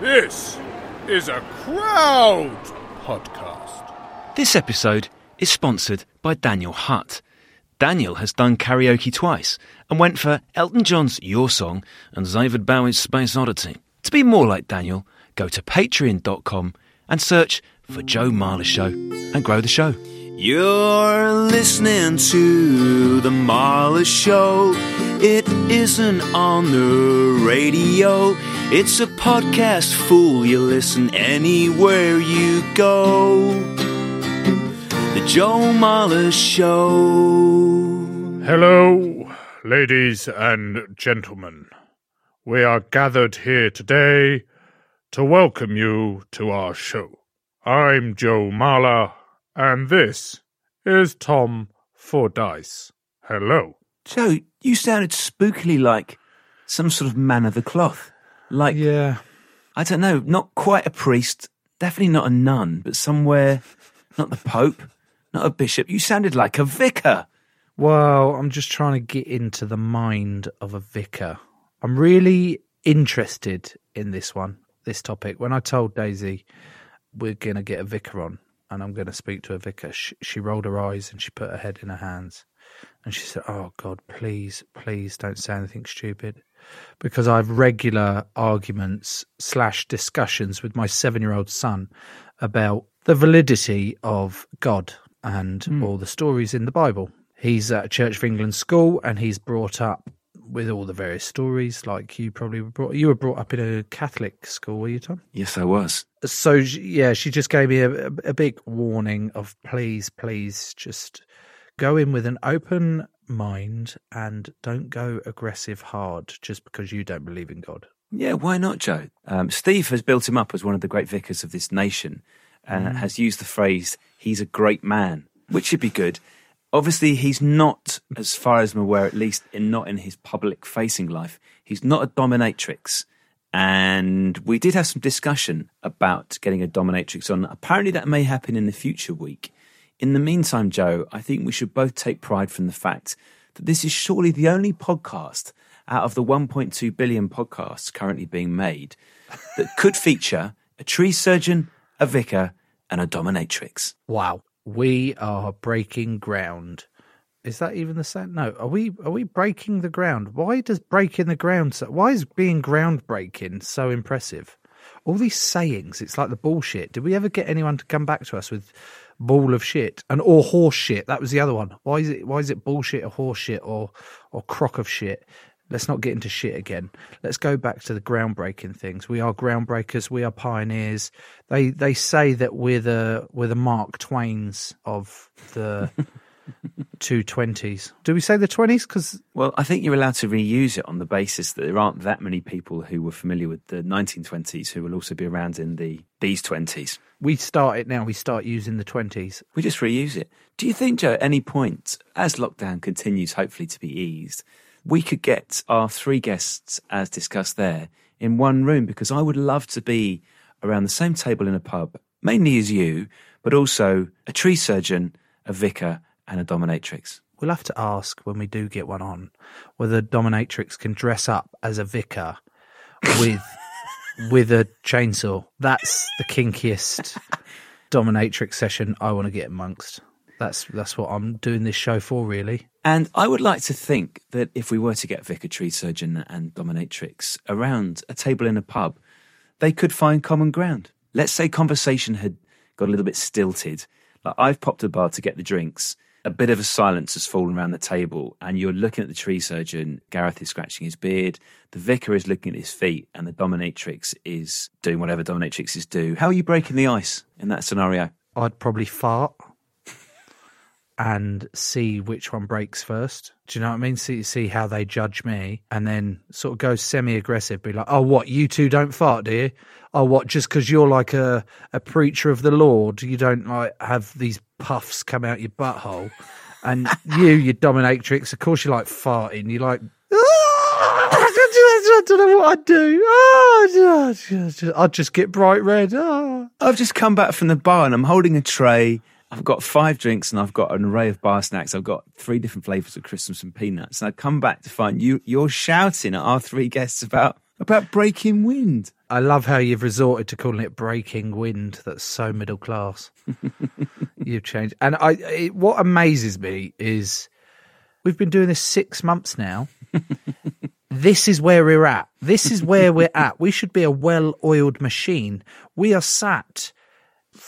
This is a crowd podcast. This episode is sponsored by Daniel Hutt. Daniel has done karaoke twice and went for Elton John's Your Song and David Bowie's Space Oddity. To be more like Daniel, go to patreon.com and search for Joe Marler Show and grow the show. You're listening to The Marler Show. It isn't on the radio, it's a podcast, fool. You listen anywhere you go. The Joe Marler Show. Hello, ladies and gentlemen. We are gathered here today to welcome you to our show. I'm Joe Marler, and this is Tom Fordyce. Hello. Joe, you sounded spookily like some sort of man of the cloth. Like, Yeah. I don't know, not quite a priest, definitely not a nun, but somewhere, not the Pope, not a bishop. You sounded like a vicar. Well, I'm just trying to get into the mind of a vicar. I'm really interested in this one, this topic. When I told Daisy we're going to get a vicar on and I'm going to speak to a vicar, she, she rolled her eyes and she put her head in her hands. And she said, Oh, God, please, please don't say anything stupid. Because I have regular arguments slash discussions with my seven year old son about the validity of God and hmm. all the stories in the Bible. He's at a Church of England school and he's brought up with all the various stories, like you probably were brought. You were brought up in a Catholic school, were you, Tom? Yes, I was. So yeah, she just gave me a, a, a big warning of please, please, just go in with an open mind and don't go aggressive hard just because you don't believe in God. Yeah, why not, Joe? Um, Steve has built him up as one of the great vicars of this nation and has used the phrase, he's a great man, which should be good. Obviously, he's not, as far as I'm aware, at least in, not in his public facing life, he's not a dominatrix. And we did have some discussion about getting a dominatrix on. Apparently, that may happen in the future week. In the meantime, Joe, I think we should both take pride from the fact that this is surely the only podcast out of the 1.2 billion podcasts currently being made that could feature a tree surgeon, a vicar, and a dominatrix. Wow, we are breaking ground. Is that even the same? No, are we? Are we breaking the ground? Why does breaking the ground? So, why is being groundbreaking so impressive? All these sayings, it's like the bullshit. Did we ever get anyone to come back to us with ball of shit and or horse shit? That was the other one. Why is it? Why is it bullshit or horse shit or or crock of shit? Let's not get into shit again. Let's go back to the groundbreaking things. We are groundbreakers. We are pioneers. They they say that we're the we're the Mark Twains of the two twenties. Do we say the twenties? Because Well, I think you're allowed to reuse it on the basis that there aren't that many people who were familiar with the 1920s who will also be around in the these 20s. we start it now. We start using the twenties. We just reuse it. Do you think, Joe, at any point, as lockdown continues hopefully to be eased, we could get our three guests, as discussed there, in one room? Because I would love to be around the same table in a pub, mainly as you, but also a tree surgeon, a vicar, and a dominatrix. We'll have to ask when we do get one on whether dominatrix can dress up as a vicar with with a chainsaw. That's the kinkiest dominatrix session I want to get amongst. That's that's what I'm doing this show for, really. And I would like to think that if we were to get Vicar Tree Surgeon and Dominatrix around a table in a pub, they could find common ground. Let's say conversation had got a little bit stilted. Like I've popped a bar to get the drinks. A bit of a silence has fallen around the table, and you're looking at the tree surgeon. Gareth is scratching his beard. The vicar is looking at his feet, and the dominatrix is doing whatever dominatrixes do. How are you breaking the ice in that scenario? I'd probably fart. And see which one breaks first. Do you know what I mean? See see how they judge me, and then sort of go semi aggressive. Be like, oh, what you two don't fart, do you? Oh, what just because you're like a a preacher of the Lord, you don't like have these puffs come out your butthole, and you, you dominatrix, of course you like farting. You like. I don't know what I'd do. Oh, I'd just get bright red. Oh. I've just come back from the bar and I'm holding a tray. I've got five drinks and I've got an array of bar snacks. I've got three different flavors of Christmas and peanuts. And I come back to find you. You're shouting at our three guests about about breaking wind. I love how you've resorted to calling it breaking wind. That's so middle class. you've changed. And I, it, what amazes me is we've been doing this six months now. this is where we're at. This is where we're at. We should be a well oiled machine. We are sat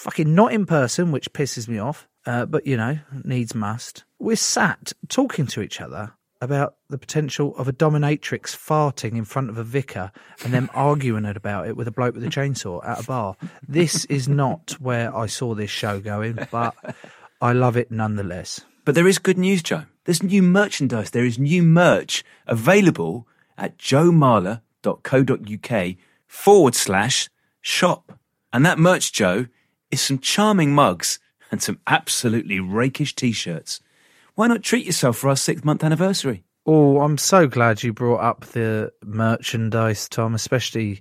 fucking not in person, which pisses me off, uh, but you know, needs must. We're sat talking to each other about the potential of a dominatrix farting in front of a vicar and them arguing about it with a bloke with a chainsaw at a bar. This is not where I saw this show going, but I love it nonetheless. But there is good news, Joe. There's new merchandise. There is new merch available at joemarler.co.uk forward slash shop. And that merch, Joe, is some charming mugs and some absolutely rakish t shirts. Why not treat yourself for our sixth month anniversary? Oh, I'm so glad you brought up the merchandise, Tom, especially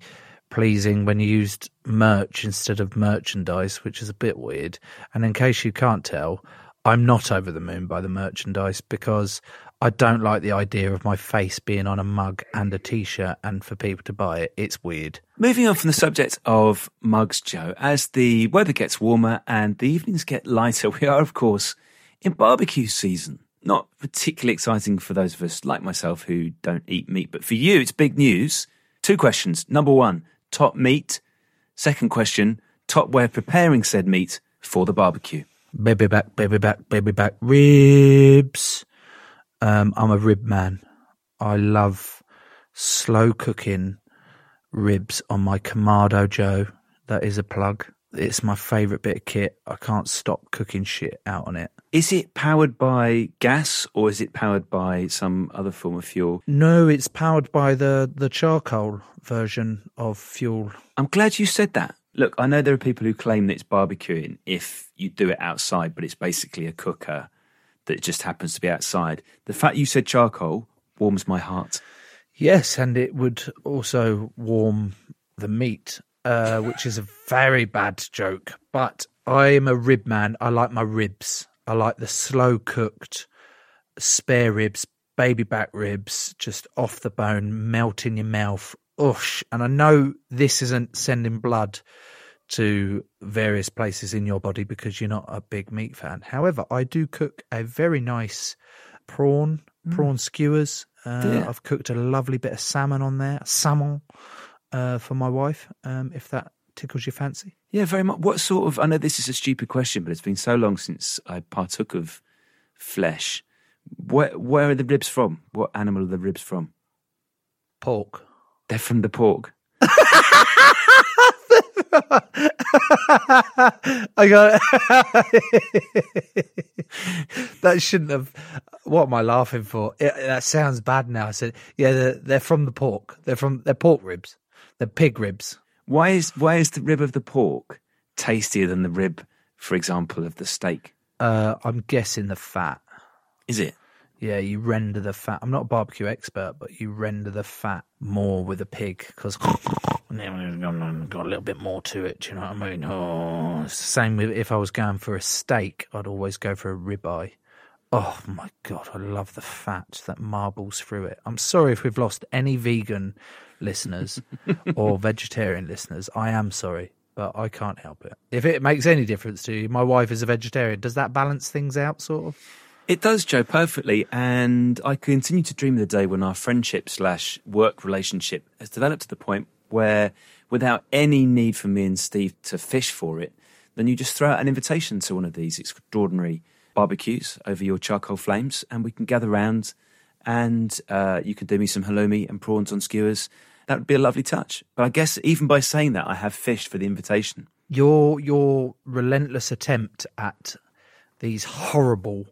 pleasing when you used merch instead of merchandise, which is a bit weird. And in case you can't tell, I'm not over the moon by the merchandise because I don't like the idea of my face being on a mug and a t shirt and for people to buy it. It's weird. Moving on from the subject of mugs, Joe, as the weather gets warmer and the evenings get lighter, we are, of course, in barbecue season. Not particularly exciting for those of us like myself who don't eat meat, but for you, it's big news. Two questions. Number one, top meat. Second question, top of preparing said meat for the barbecue. Baby back, baby back, baby back. Ribs. Um, I'm a rib man. I love slow cooking ribs on my Kamado Joe. That is a plug. It's my favourite bit of kit. I can't stop cooking shit out on it. Is it powered by gas or is it powered by some other form of fuel? No, it's powered by the, the charcoal version of fuel. I'm glad you said that. Look, I know there are people who claim that it's barbecuing if you do it outside, but it's basically a cooker that just happens to be outside. The fact you said charcoal warms my heart. Yes, and it would also warm the meat, uh, which is a very bad joke. But I'm a rib man. I like my ribs. I like the slow cooked spare ribs, baby back ribs, just off the bone, melt in your mouth. Ush. And I know this isn't sending blood to various places in your body because you're not a big meat fan. However, I do cook a very nice prawn, mm. prawn skewers. Uh, yeah. I've cooked a lovely bit of salmon on there, salmon, uh, for my wife, um, if that tickles your fancy. Yeah, very much. What sort of? I know this is a stupid question, but it's been so long since I partook of flesh. Where where are the ribs from? What animal are the ribs from? Pork. They're from the pork. I got that shouldn't have. What am I laughing for? It, that sounds bad now. I said, yeah, they're, they're from the pork. They're from they're pork ribs. They're pig ribs. Why is why is the rib of the pork tastier than the rib, for example, of the steak? Uh, I'm guessing the fat. Is it? Yeah, you render the fat. I'm not a barbecue expert, but you render the fat more with a pig because got a little bit more to it. Do you know what I mean? Oh, same with if I was going for a steak, I'd always go for a ribeye. Oh my god, I love the fat that marbles through it. I'm sorry if we've lost any vegan listeners or vegetarian listeners. I am sorry, but I can't help it. If it makes any difference to you, my wife is a vegetarian. Does that balance things out, sort of? It does, Joe, perfectly. And I continue to dream of the day when our friendship slash work relationship has developed to the point where, without any need for me and Steve to fish for it, then you just throw out an invitation to one of these extraordinary barbecues over your charcoal flames, and we can gather round and uh, you can do me some halloumi and prawns on skewers. That would be a lovely touch. But I guess even by saying that, I have fished for the invitation. Your your relentless attempt at these horrible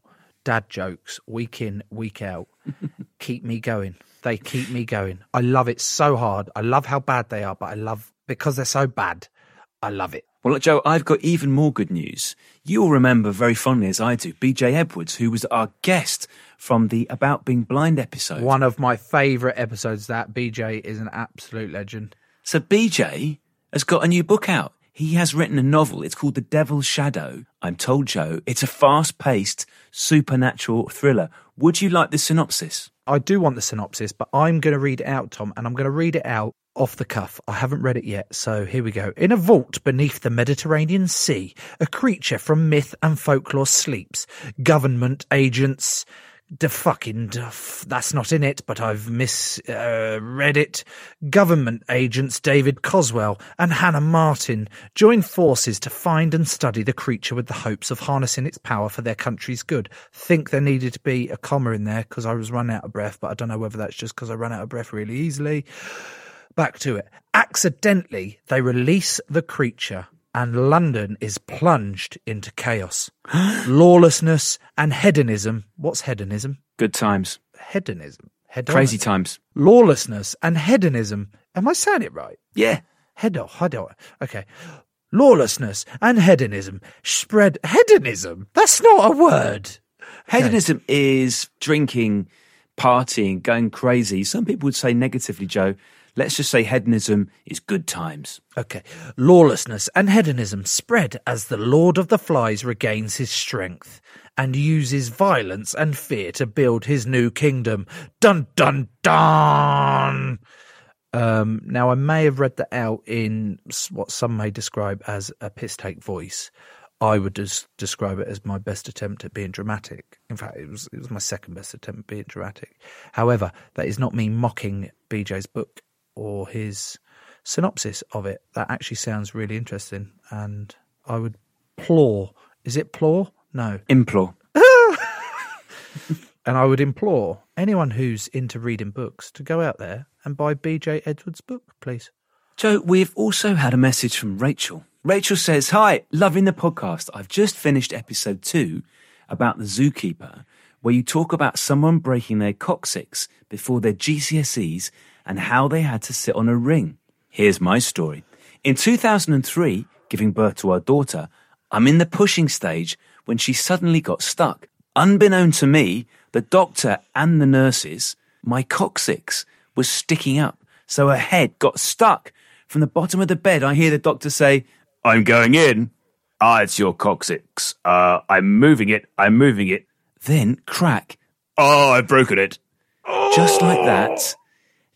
dad jokes week in, week out keep me going. They keep me going. I love it so hard. I love how bad they are, but I love because they're so bad. I love it. Well, look, Joe, I've got even more good news. You'll remember very fondly, as I do, BJ Edwards, who was our guest from the About Being Blind episode. One of my favourite episodes. That BJ is an absolute legend. So BJ has got a new book out. He has written a novel. It's called The Devil's Shadow. I'm told, Joe, it's a fast paced supernatural thriller. Would you like the synopsis? I do want the synopsis, but I'm going to read it out, Tom, and I'm going to read it out off the cuff. I haven't read it yet, so here we go. In a vault beneath the Mediterranean Sea, a creature from myth and folklore sleeps. Government agents. The fucking duff. That's not in it, but I've misread uh, it. Government agents David Coswell and Hannah Martin join forces to find and study the creature with the hopes of harnessing its power for their country's good. Think there needed to be a comma in there because I was run out of breath, but I don't know whether that's just because I run out of breath really easily. Back to it. Accidentally, they release the creature and London is plunged into chaos. Lawlessness and hedonism. What's hedonism? Good times. Hedonism. Hedon- Crazy times. Lawlessness and hedonism. Am I saying it right? Yeah. Hedo, hedo. Okay. Lawlessness and hedonism spread. Hedonism? That's not a word. Hedonism is drinking, partying, going crazy. Some people would say negatively, Joe. Let's just say hedonism is good times. Okay. Lawlessness and hedonism spread as the Lord of the Flies regains his strength and uses violence and fear to build his new kingdom. Dun dun dun! Um, now, I may have read that out in what some may describe as a piss take voice. I would describe it as my best attempt at being dramatic. In fact, it was it was my second best attempt at being dramatic. However, that is not me mocking BJ's book or his synopsis of it. That actually sounds really interesting, and I would plore. Is it plore? No. Implore. And I would implore anyone who's into reading books to go out there and buy BJ Edwards' book, please. Joe, we've also had a message from Rachel. Rachel says, Hi, loving the podcast. I've just finished episode two about the zookeeper, where you talk about someone breaking their coccyx before their GCSEs and how they had to sit on a ring. Here's my story. In 2003, giving birth to our daughter, I'm in the pushing stage when she suddenly got stuck. Unbeknown to me, the doctor and the nurses, my coccyx was sticking up, so her head got stuck. From the bottom of the bed, I hear the doctor say, I'm going in. Ah, it's your coccyx. Uh, I'm moving it. I'm moving it. Then crack. Oh, I've broken it. Just like that,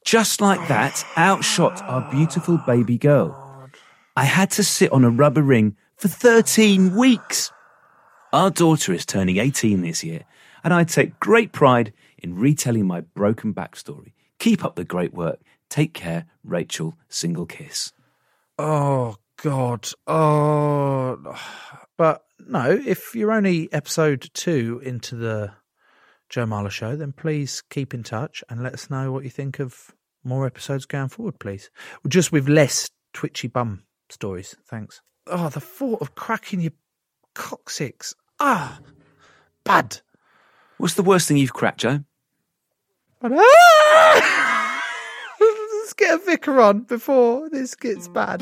just like that, outshot our beautiful baby girl. I had to sit on a rubber ring for 13 weeks. Our daughter is turning 18 this year, and I take great pride in retelling my broken backstory. Keep up the great work. Take care, Rachel. Single kiss. Oh God. Oh. But no, if you're only episode two into the Joe Marler show, then please keep in touch and let us know what you think of more episodes going forward, please. Just with less twitchy bum stories. Thanks. Oh, the thought of cracking your coccyx. Ah, bad. What's the worst thing you've cracked, Joe? But, ah! Let's get a vicar on before this gets bad.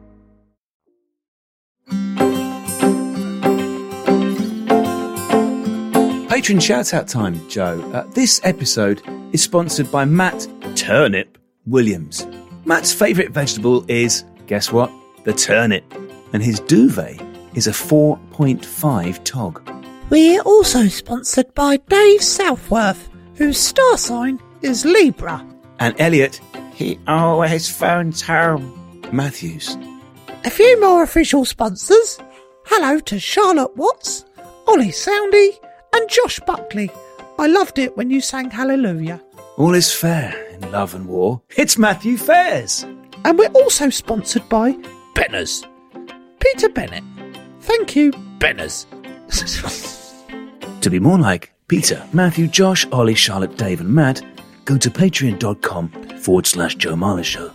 Patron shout out time, Joe. Uh, this episode is sponsored by Matt Turnip Williams. Matt's favourite vegetable is, guess what? The turnip. And his duvet is a 4.5 tog. We're also sponsored by Dave Southworth, whose star sign is Libra. And Elliot, he always phones home. Matthews. A few more official sponsors. Hello to Charlotte Watts, Ollie Soundy, and Josh Buckley. I loved it when you sang Hallelujah. All is fair in love and war. It's Matthew Fairs. And we're also sponsored by Benners. Peter Bennett. Thank you, Benners. To be more like Peter, Matthew, Josh, Ollie, Charlotte, Dave, and Matt, go to patreon.com forward slash Joe Marler Show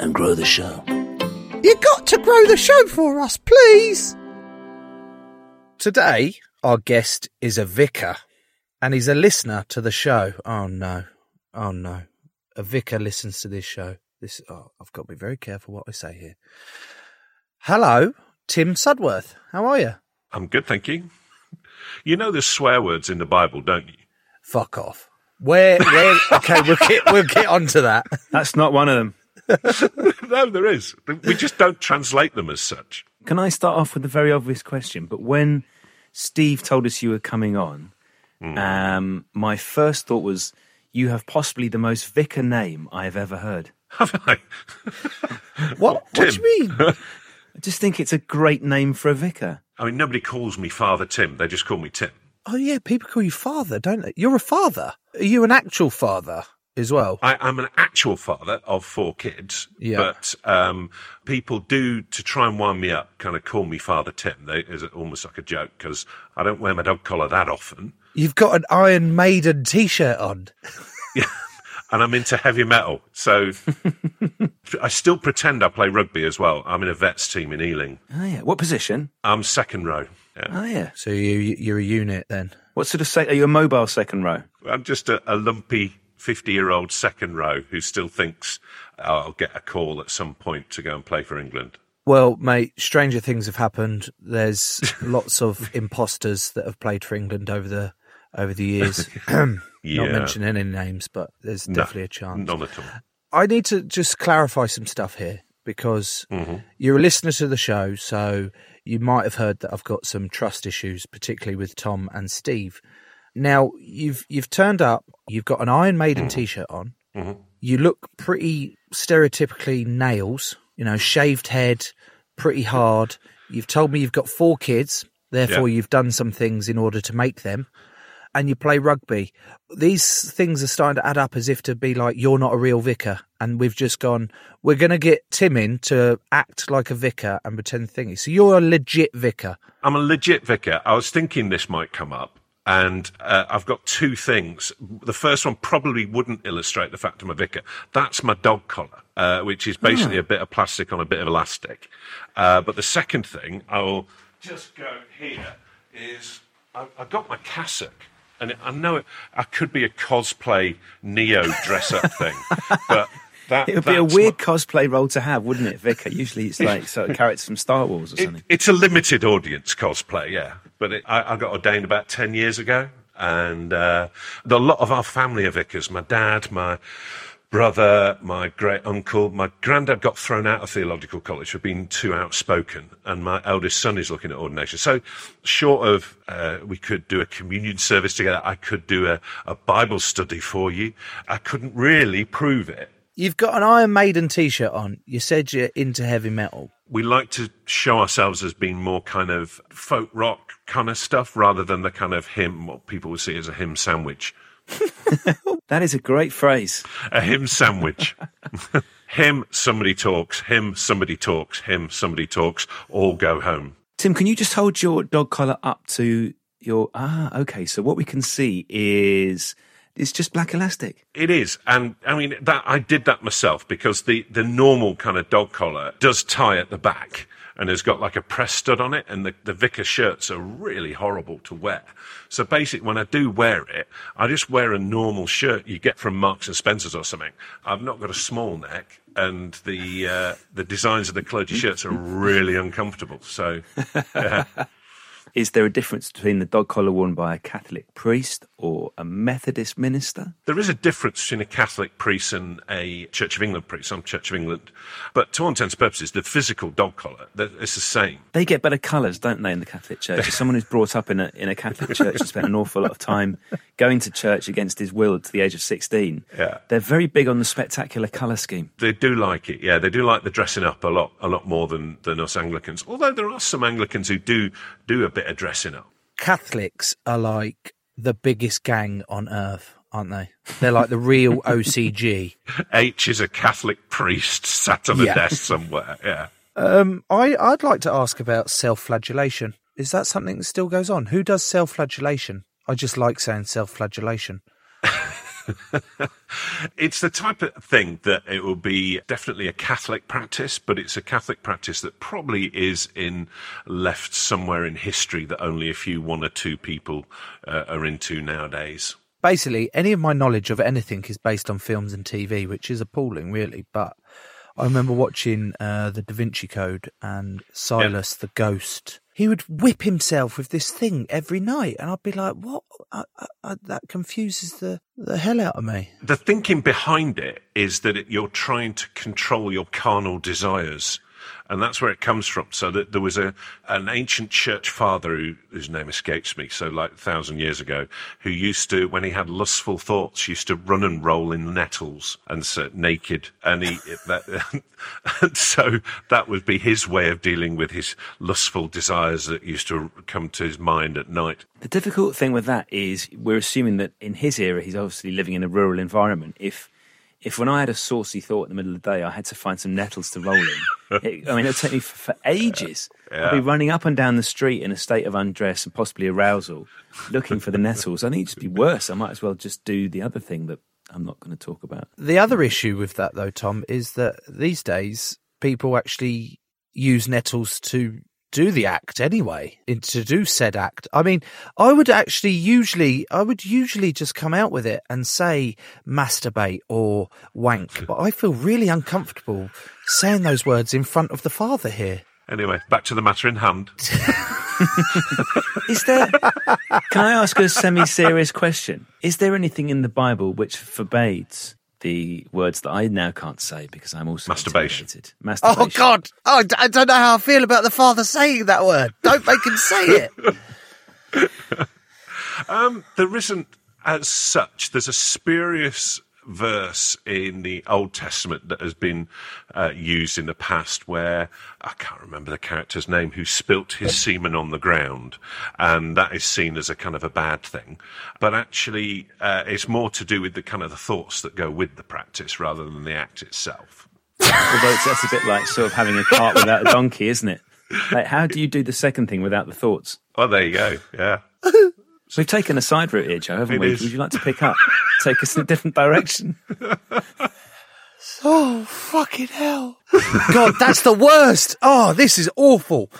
and grow the show. you got to grow the show for us, please. Today, our guest is a vicar and he's a listener to the show. Oh no. Oh no. A vicar listens to this show. This oh, I've got to be very careful what I say here. Hello, Tim Sudworth. How are you? I'm good, thank you. You know there's swear words in the Bible, don't you? Fuck off. Where where okay, we'll get we'll get on to that. That's not one of them. no, there is. We just don't translate them as such. Can I start off with a very obvious question? But when Steve told us you were coming on, um, my first thought was, you have possibly the most vicar name I have ever heard. Have I? What what do you mean? I just think it's a great name for a vicar. I mean, nobody calls me Father Tim. They just call me Tim. Oh yeah, people call you father, don't they? You're a father. Are you an actual father as well? I, I'm an actual father of four kids, Yeah. but um, people do to try and wind me up, kind of call me Father Tim. They, it's almost like a joke because I don't wear my dog collar that often, You've got an Iron Maiden t-shirt on. yeah, and I'm into heavy metal. So I still pretend I play rugby as well. I'm in a vets team in Ealing. Oh yeah. What position? I'm second row. Yeah. Oh yeah. So you you're a unit then. What sort of say? Are you a mobile second row? I'm just a, a lumpy 50 year old second row who still thinks I'll get a call at some point to go and play for England. Well, mate, stranger things have happened. There's lots of imposters that have played for England over the over the years. Yeah. Not mentioning any names, but there's No, definitely a chance. None at all. I need to just clarify some stuff here because Mm-hmm. you're a listener to the show, so you might have heard that I've got some trust issues, particularly with Tom and Steve. Now you've you've turned up, you've got an Iron Maiden Mm-hmm. t-shirt on. You look pretty stereotypically nails, you know, shaved head, pretty hard. You've told me you've got four kids, therefore Yeah. you've done some things in order to make them and you play rugby. These things are starting to add up as if to be like you're not a real vicar, and we've just gone. We're going to get Tim in to act like a vicar and pretend thingy. So you're a legit vicar. I'm a legit vicar. I was thinking this might come up, and uh, I've got two things. The first one probably wouldn't illustrate the fact I'm a vicar. That's my dog collar, uh, which is basically a bit of plastic on a bit of elastic. Uh, but the second thing, I will just go here, is I, I've got my cassock. And I know it, I could be a cosplay Neo dress up thing, but that, It would be a weird my- cosplay role to have, wouldn't it, Vicar? Usually it's like sort of characters from Star Wars or It, something. it's a limited audience cosplay, yeah. But it, I, I got ordained about 10 years ago. And uh, a lot of our family are vicars. My dad, my brother, my great uncle, my granddad got thrown out of theological college for being too outspoken. And my eldest son is looking at ordination. So, short of uh, we could do a communion service together, I could do a, a Bible study for you. I couldn't really prove it. You've got an Iron Maiden t-shirt on. You said you're into heavy metal. we like to show ourselves as being more kind of folk rock kind of stuff rather than the kind of hymn, what people would see as a hymn sandwich. That is a great phrase. A hymn sandwich. him, somebody talks. Him, somebody talks. Him, somebody talks. All go home. Tim, can you just hold your dog collar up to your. Ah, okay. So what we can see is it's just black elastic. It is, and I mean that I did that myself because the the normal kind of dog collar does tie at the back and has got like a press stud on it, and the the vicar shirts are really horrible to wear. So basically, when I do wear it, I just wear a normal shirt you get from Marks and Spencers or something. I've not got a small neck, and the uh, the designs of the clergy shirts are really uncomfortable. So. yeah. Is there a difference between the dog collar worn by a Catholic priest or a Methodist minister? There is a difference between a Catholic priest and a Church of England priest. I'm Church of England. But to all intents and purposes, the physical dog collar, it's the same. They get better colours, don't they, in the Catholic Church? As someone who's brought up in a, in a Catholic church and spent an awful lot of time going to church against his will to the age of 16, Yeah. they're very big on the spectacular colour scheme. They do like it, yeah. They do like the dressing up a lot, a lot more than, than us Anglicans. Although there are some Anglicans who do do a bit of dressing up. Catholics are like the biggest gang on earth, aren't they? They're like the real OCG. H is a Catholic priest sat on a Yeah. desk somewhere. Yeah. Um, I, I'd like to ask about self-flagellation. Is that something that still goes on? Who does self-flagellation? I just like saying self-flagellation. It's the type of thing that it will be definitely a Catholic practice, but it's a Catholic practice that probably is in left somewhere in history that only a few one or two people uh, are into nowadays. Basically, any of my knowledge of anything is based on films and TV, which is appalling, really. But I remember watching uh, the Da Vinci Code and Silas the Ghost. He would whip himself with this thing every night, and I'd be like, "What? I, I, that confuses the the hell out of me." The thinking behind it is that it, you're trying to control your carnal desires. And that's where it comes from. So that there was a an ancient church father who, whose name escapes me, so like a thousand years ago, who used to, when he had lustful thoughts, used to run and roll in nettles and sit naked. And he, that, and so that would be his way of dealing with his lustful desires that used to come to his mind at night. The difficult thing with that is we're assuming that in his era, he's obviously living in a rural environment. If if when I had a saucy thought in the middle of the day, I had to find some nettles to roll in, it, I mean, it'd take me for, for ages. I'd be running up and down the street in a state of undress and possibly arousal, looking for the nettles. I think it'd just be worse. I might as well just do the other thing that I'm not going to talk about. The other issue with that, though, Tom, is that these days people actually use nettles to do the act anyway, in- to do said act. I mean, I would actually usually, I would usually just come out with it and say masturbate or wank, but I feel really uncomfortable saying those words in front of the father here. Anyway, back to the matter in hand. Is there? can I ask a semi-serious question? Is there anything in the Bible which forbids the words that I now can't say because I'm also Masturbation. intimidated? Oh, Masturbation. Oh God! Oh, d- I don't know how I feel about the father saying that word. Don't make him say it. Um, there isn't as such. There's a spurious verse in the Old Testament that has been uh, used in the past where I can't remember the character's name who spilt his semen on the ground, and that is seen as a kind of a bad thing. But actually, uh, it's more to do with the kind of the thoughts that go with the practice rather than the act itself. Although it's, that's a bit like sort of having a cart without a donkey, isn't it? Like, how do you do the second thing without the thoughts? Oh, there you go. Yeah. So we've taken a side route here, Joe, haven't It we? is. Would you like to pick up, take us in a different direction? Oh, fucking hell. God, that's the worst. Oh, this is awful.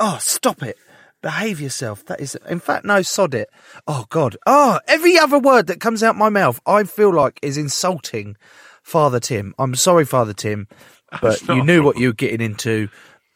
Oh, stop it. Behave yourself. That is, in fact, no, sod it. Oh, God. Oh, every other word that comes out my mouth, I feel like is insulting Father Tim. I'm sorry, Father Tim, but you knew what you were getting into.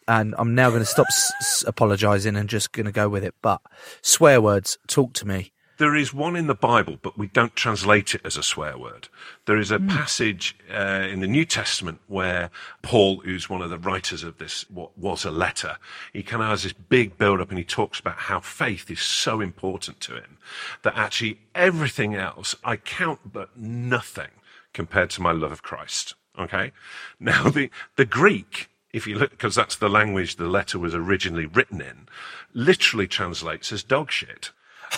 And I'm now going to stop s- apologising and just going to go with it. But swear words, talk to me. There is one in the Bible, but we don't translate it as a swear word. There is a passage uh, in the New Testament where Paul, who's one of the writers of this, what was a letter, he kind of has this big build up and he talks about how faith is so important to him that actually everything else I count but nothing compared to my love of Christ. Okay. Now the, the Greek, if you look, because that's the language the letter was originally written in, literally translates as dog shit.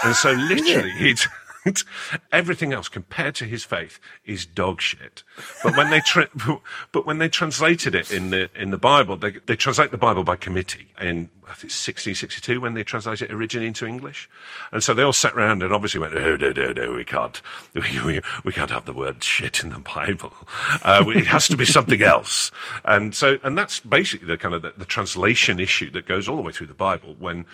And so literally he'd, everything else compared to his faith is dog shit. But when they tra- but when they translated it in the in the Bible, they they translate the Bible by committee in I think 1662 when they translated it originally into English, and so they all sat around and obviously went, oh, no, no, no, we can't, we, we, we can't have the word shit in the Bible. Uh, it has to be something else. And so, and that's basically the kind of the, the translation issue that goes all the way through the Bible when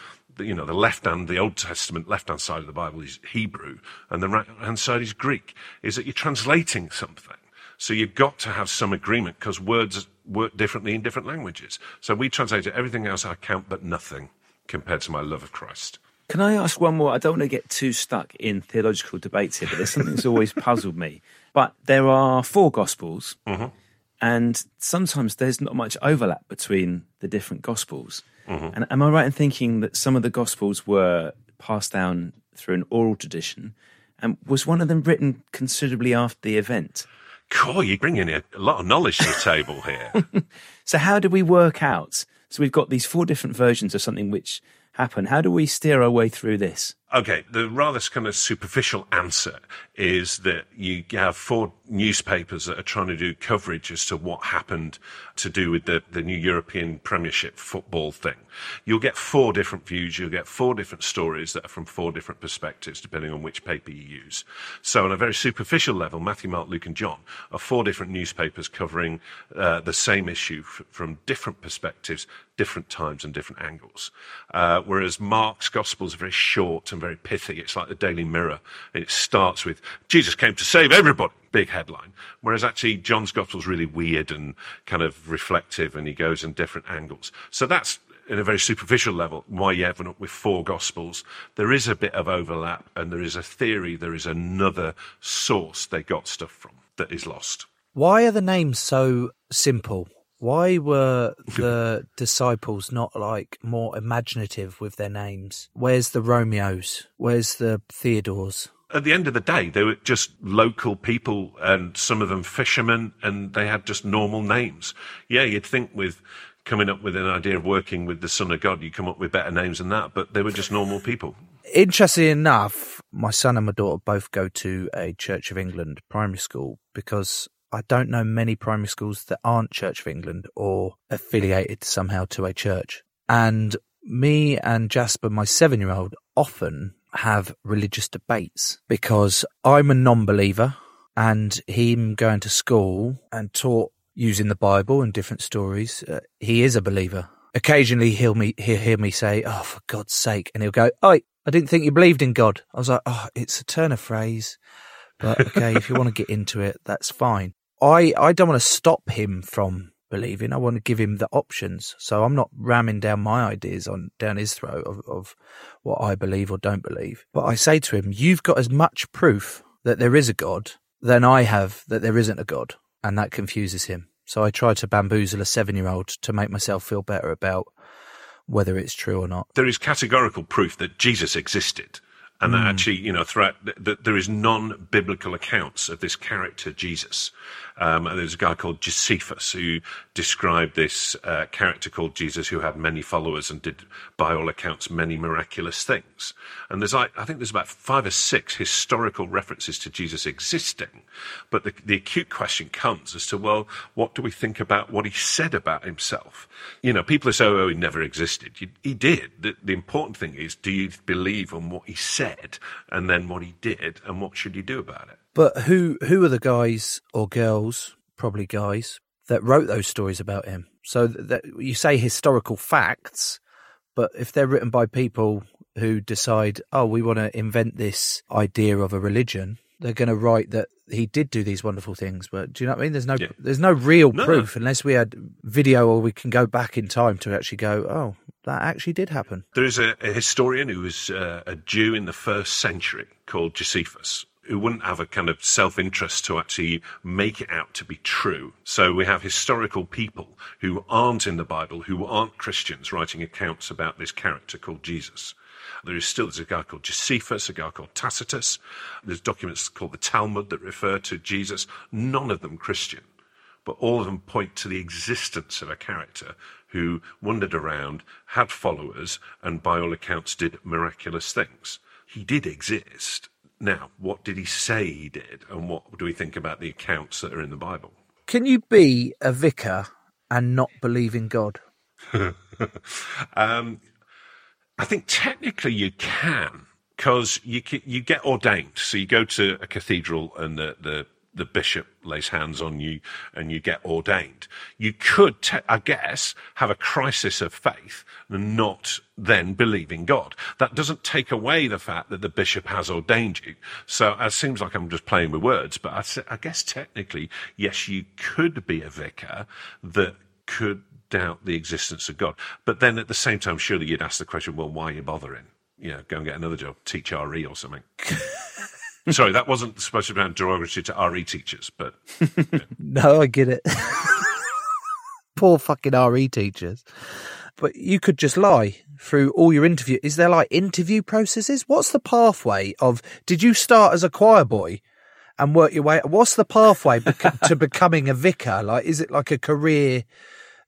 you know, the left hand, the Old Testament left hand side of the Bible is Hebrew and the right hand side is Greek, is that you're translating something. So you've got to have some agreement because words work differently in different languages. So we translated everything else I count but nothing. compared to my love of Christ. Can I ask one more? I don't want to get too stuck in theological debates here, but there's something that's always puzzled me. But there are four Gospels, mm-hmm. And sometimes there's not much overlap between the different Gospels. Mm-hmm. And am I right in thinking that some of the Gospels were passed down through an oral tradition? And was one of them written considerably after the event? Cool, you're bringing a, a lot of knowledge to the table here. So how do we work out? So we've got these four different versions of something which happened. How do we steer our way through this? Okay, the rather kind of superficial answer is that you have four newspapers that are trying to do coverage as to what happened to do with the, the new European Premiership football thing. You'll get four different views, you'll get four different stories that are from four different perspectives, depending on which paper you use. So, on a very superficial level, Matthew, Mark, Luke, and John are four different newspapers covering uh, the same issue f- from different perspectives, different times, and different angles. Uh, whereas Mark's Gospel is very short and very pithy. It's like the Daily Mirror. And it starts with, Jesus came to save everybody. Big headline. Whereas actually John's Gospel is really weird and kind of reflective and he goes in different angles. So that's in a very superficial level why you up with four Gospels. There is a bit of overlap and there is a theory, there is another source they got stuff from that is lost. Why are the names so simple? Why were the disciples not like more imaginative with their names? Where's the Romeos? Where's the Theodores? At the end of the day, they were just local people and some of them fishermen and they had just normal names. Yeah, you'd think with coming up with an idea of working with the Son of God, you come up with better names than that, but they were just normal people. Interestingly enough, my son and my daughter both go to a Church of England primary school because I don't know many primary schools that aren't Church of England or affiliated somehow to a church. And me and Jasper, my seven year old, often have religious debates because I'm a non believer and him going to school and taught using the Bible and different stories, uh, he is a believer. Occasionally he'll, me, he'll hear me say, Oh, for God's sake. And he'll go, Oh, I didn't think you believed in God. I was like, Oh, it's a turn of phrase. But okay, if you want to get into it, that's fine. I, I don't want to stop him from believing. I want to give him the options. So I'm not ramming down my ideas on down his throat of, of what I believe or don't believe. But I say to him, you've got as much proof that there is a God than I have that there isn't a God. And that confuses him. So I try to bamboozle a seven year old to make myself feel better about whether it's true or not. There is categorical proof that Jesus existed. And that mm. actually, you know, throughout, that there is non-biblical accounts of this character, Jesus. Um, and there's a guy called Josephus who described this uh, character called Jesus who had many followers and did, by all accounts, many miraculous things. And there's like, I think there's about five or six historical references to Jesus existing. But the, the acute question comes as to, well, what do we think about what he said about himself? You know, people are saying, oh, he never existed. He, did. The, the important thing is, do you believe on what he said and then what he did and what should you do about it? But who who are the guys or girls, probably guys, that wrote those stories about him? So that you say historical facts, but if they're written by people who decide, oh, we want to invent this idea of a religion, they're going to write that he did do these wonderful things. But do you know what I mean? There's no Yeah. there's no real No, no. proof unless we had video or we can go back in time to actually go, oh, that actually did happen. There is a, a historian who was uh, a Jew in the first century called Josephus, who wouldn't have a kind of self interest to actually make it out to be true. So we have historical people who aren't in the Bible, who aren't Christians, writing accounts about this character called Jesus. There is still there's a guy called Josephus, a guy called Tacitus. There's documents called the Talmud that refer to Jesus. None of them Christian but all of them point to the existence of a character who wandered around, had followers, and by all accounts did miraculous things. He did exist. Now, what did he say he did, and what do we think about the accounts that are in the Bible? Can you be a vicar and not believe in God? Um, I think technically you can, because you you get ordained. So you go to a cathedral and the, the the bishop lays hands on you and you get ordained. You could, te- I guess, have a crisis of faith and not then believe in God. That doesn't take away the fact that the bishop has ordained you. So it seems like I'm just playing with words, but I guess technically, yes, you could be a vicar that could doubt the existence of God. But then at the same time, surely you'd ask the question, well, why are you bothering? You know, go and get another job, teach RE or something. Sorry, that wasn't supposed to be derogatory to RE teachers, but No, I get it. Poor fucking RE teachers. But you could just lie through all your interview. Is there like interview processes? What's the pathway of? Did you start as a choir boy and work your way? What's the pathway bec- to becoming a vicar? Like, is it like a career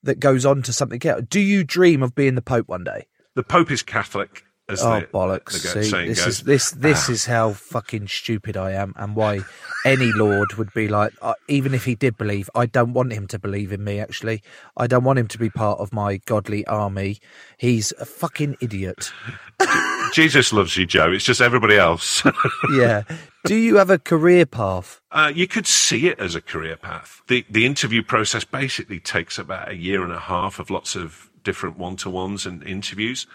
that goes on to something else? Do you dream of being the Pope one day? the Pope is Catholic, as Oh the, bollocks! the See, this goes. is this this Ah. is how fucking stupid I am, and why any lord would be like, uh, even if he did believe, I don't want him to believe in me. Actually, I don't want him to be part of my godly army. He's a fucking idiot. Jesus loves you, Joe. It's just everybody else. Yeah. Do you have a career path? Uh, you could see it as a career path. The the interview process basically takes about a year and a half of lots of different one to ones and interviews,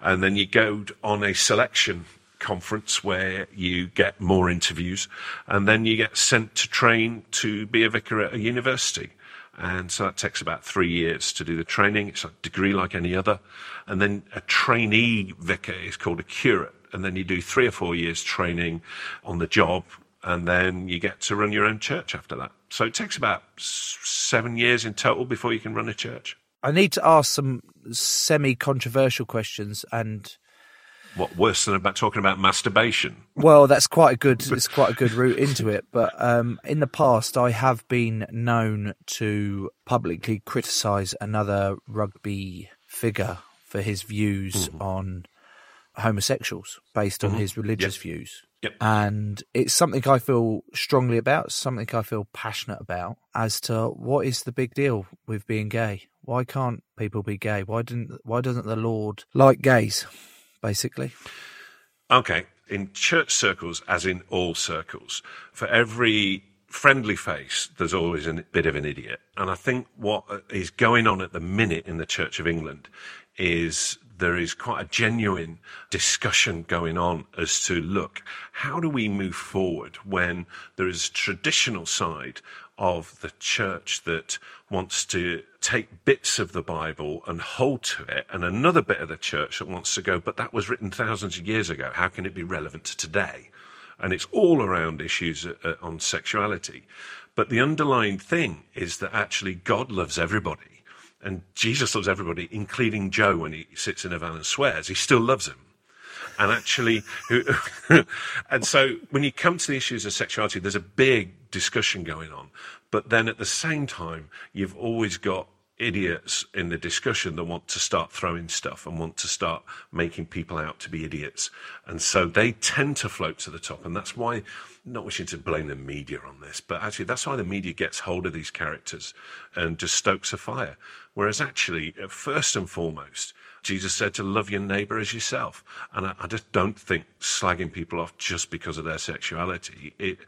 and then you go on a selection conference where you get more interviews, and then you get sent to train to be a vicar at a university. And so that takes about three years to do the training. It's a degree like any other. And then a trainee vicar is called a curate. And then you do three or four years training on the job. And then you get to run your own church after that. So it takes about seven years in total before you can run a church. I need to ask some semi-controversial questions, and What worse than about talking about masturbation? well, that's quite a good. It's quite a good route into it. But um, in the past, I have been known to publicly criticise another rugby figure for his views on homosexuals based on his religious views. Yep. And it's something I feel strongly about, something I feel passionate about as to what is the big deal with being gay? Why can't people be gay? Why didn't why doesn't the Lord like gays, basically? Okay, in church circles, as in all circles, for every friendly face, there's always a bit of an idiot. And I think what is going on at the minute in the Church of England is there is quite a genuine discussion going on as to look, how do we move forward when there is a traditional side of the church that wants to take bits of the Bible and hold to it, and another bit of the church that wants to go, but that was written thousands of years ago. How can it be relevant to today? And it's all around issues uh, uh, on sexuality. But the underlying thing is that actually God loves everybody. And Jesus loves everybody, including Joe when he sits in a van and swears. He still loves him and actually and so when you come to the issues of sexuality there's a big discussion going on. But then at the same time you've always got idiots in the discussion that want to start throwing stuff and want to start making people out to be idiots. And so they tend to float to the top. And that's why not wishing to blame the media on this but actually that's why the media gets hold of these characters and just stokes a fire. Whereas actually first and foremost Jesus said to love your neighbor as yourself. And I, I just don't think slagging people off just because of their sexuality, it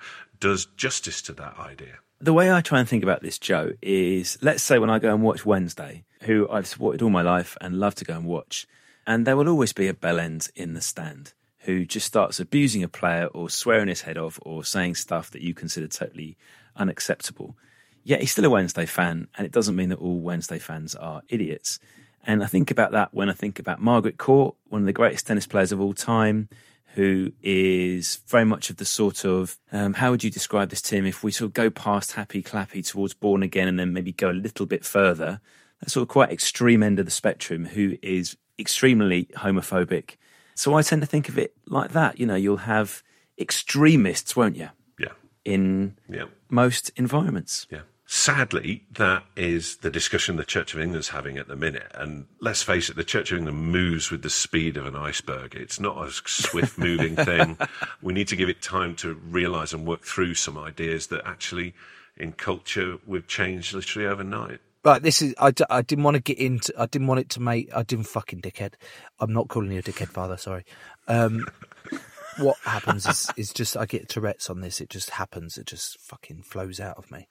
does justice to that idea. The way I try and think about this, Joe, is let's say when I go and watch Wednesday, who I've supported all my life and love to go and watch, and there will always be a bell end in the stand who just starts abusing a player or swearing his head off or saying stuff that you consider totally unacceptable. Yet he's still a Wednesday fan, and it doesn't mean that all Wednesday fans are idiots. And I think about that when I think about Margaret Court, one of the greatest tennis players of all time, who is very much of the sort of um, how would you describe this team if we sort of go past happy clappy towards born again and then maybe go a little bit further that sort of quite extreme end of the spectrum who is extremely homophobic so i tend to think of it like that you know you'll have extremists won't you Yeah. in Yeah. most environments Yeah. Sadly, that is the discussion the Church of England's having at the minute. And let's face it, the Church of England moves with the speed of an iceberg. It's not a swift moving thing. We need to give it time to realize and work through some ideas that actually in culture we've changed literally overnight. Right, this is. I, I didn't want to get into. I didn't want it to make. I didn't fucking dickhead. I'm not calling you a dickhead, father. Sorry. Um, what happens is, is just I get Tourette's on this. It just happens. It just fucking flows out of me.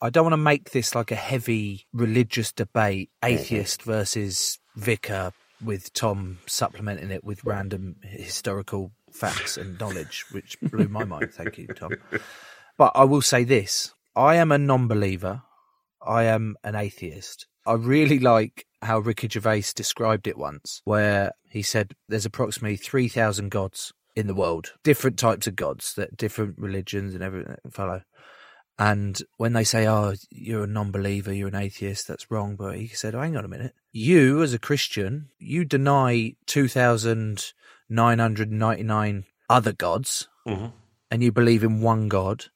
I don't want to make this like a heavy religious debate, atheist versus vicar, with Tom supplementing it with random historical facts and knowledge, which blew my mind. Thank you, Tom. But I will say this: I am a non-believer. I am an atheist. I really like how Ricky Gervais described it once, where he said there's approximately 3,000 gods in the world, different types of gods, that different religions and everything follow. And when they say, oh, you're a non believer, you're an atheist, that's wrong. But he said, oh, hang on a minute. You, as a Christian, you deny 2,999 other gods Mhm. and you believe in one God.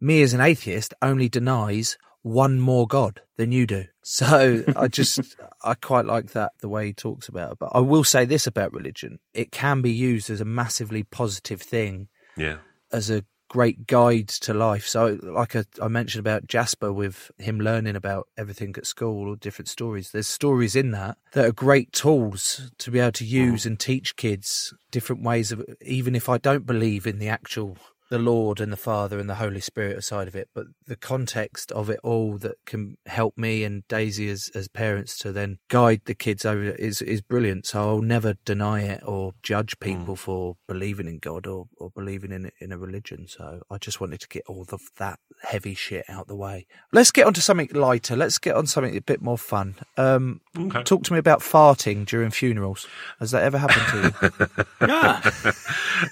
Me, as an atheist, only denies one more God than you do. So I just, I quite like that, the way he talks about it. But I will say this about religion it can be used as a massively positive thing Yeah. as a great guides to life. So, like I, I mentioned about Jasper with him learning about everything at school or different stories, there's stories in that that are great tools to be able to mm. use and teach kids different ways of, even if I don't believe in the actual. The Lord and the Father and the Holy Spirit aside of it, but the context of it all that can help me and Daisy as, as parents to then guide the kids over it is is brilliant. So I'll never deny it or judge people for believing in God or, or believing in in a religion. So I just wanted to get all of that heavy shit out the way. Let's get on to something lighter. Let's get on something a bit more fun. Um, Okay. Talk to me about farting during funerals. Has that ever happened to you? Yeah.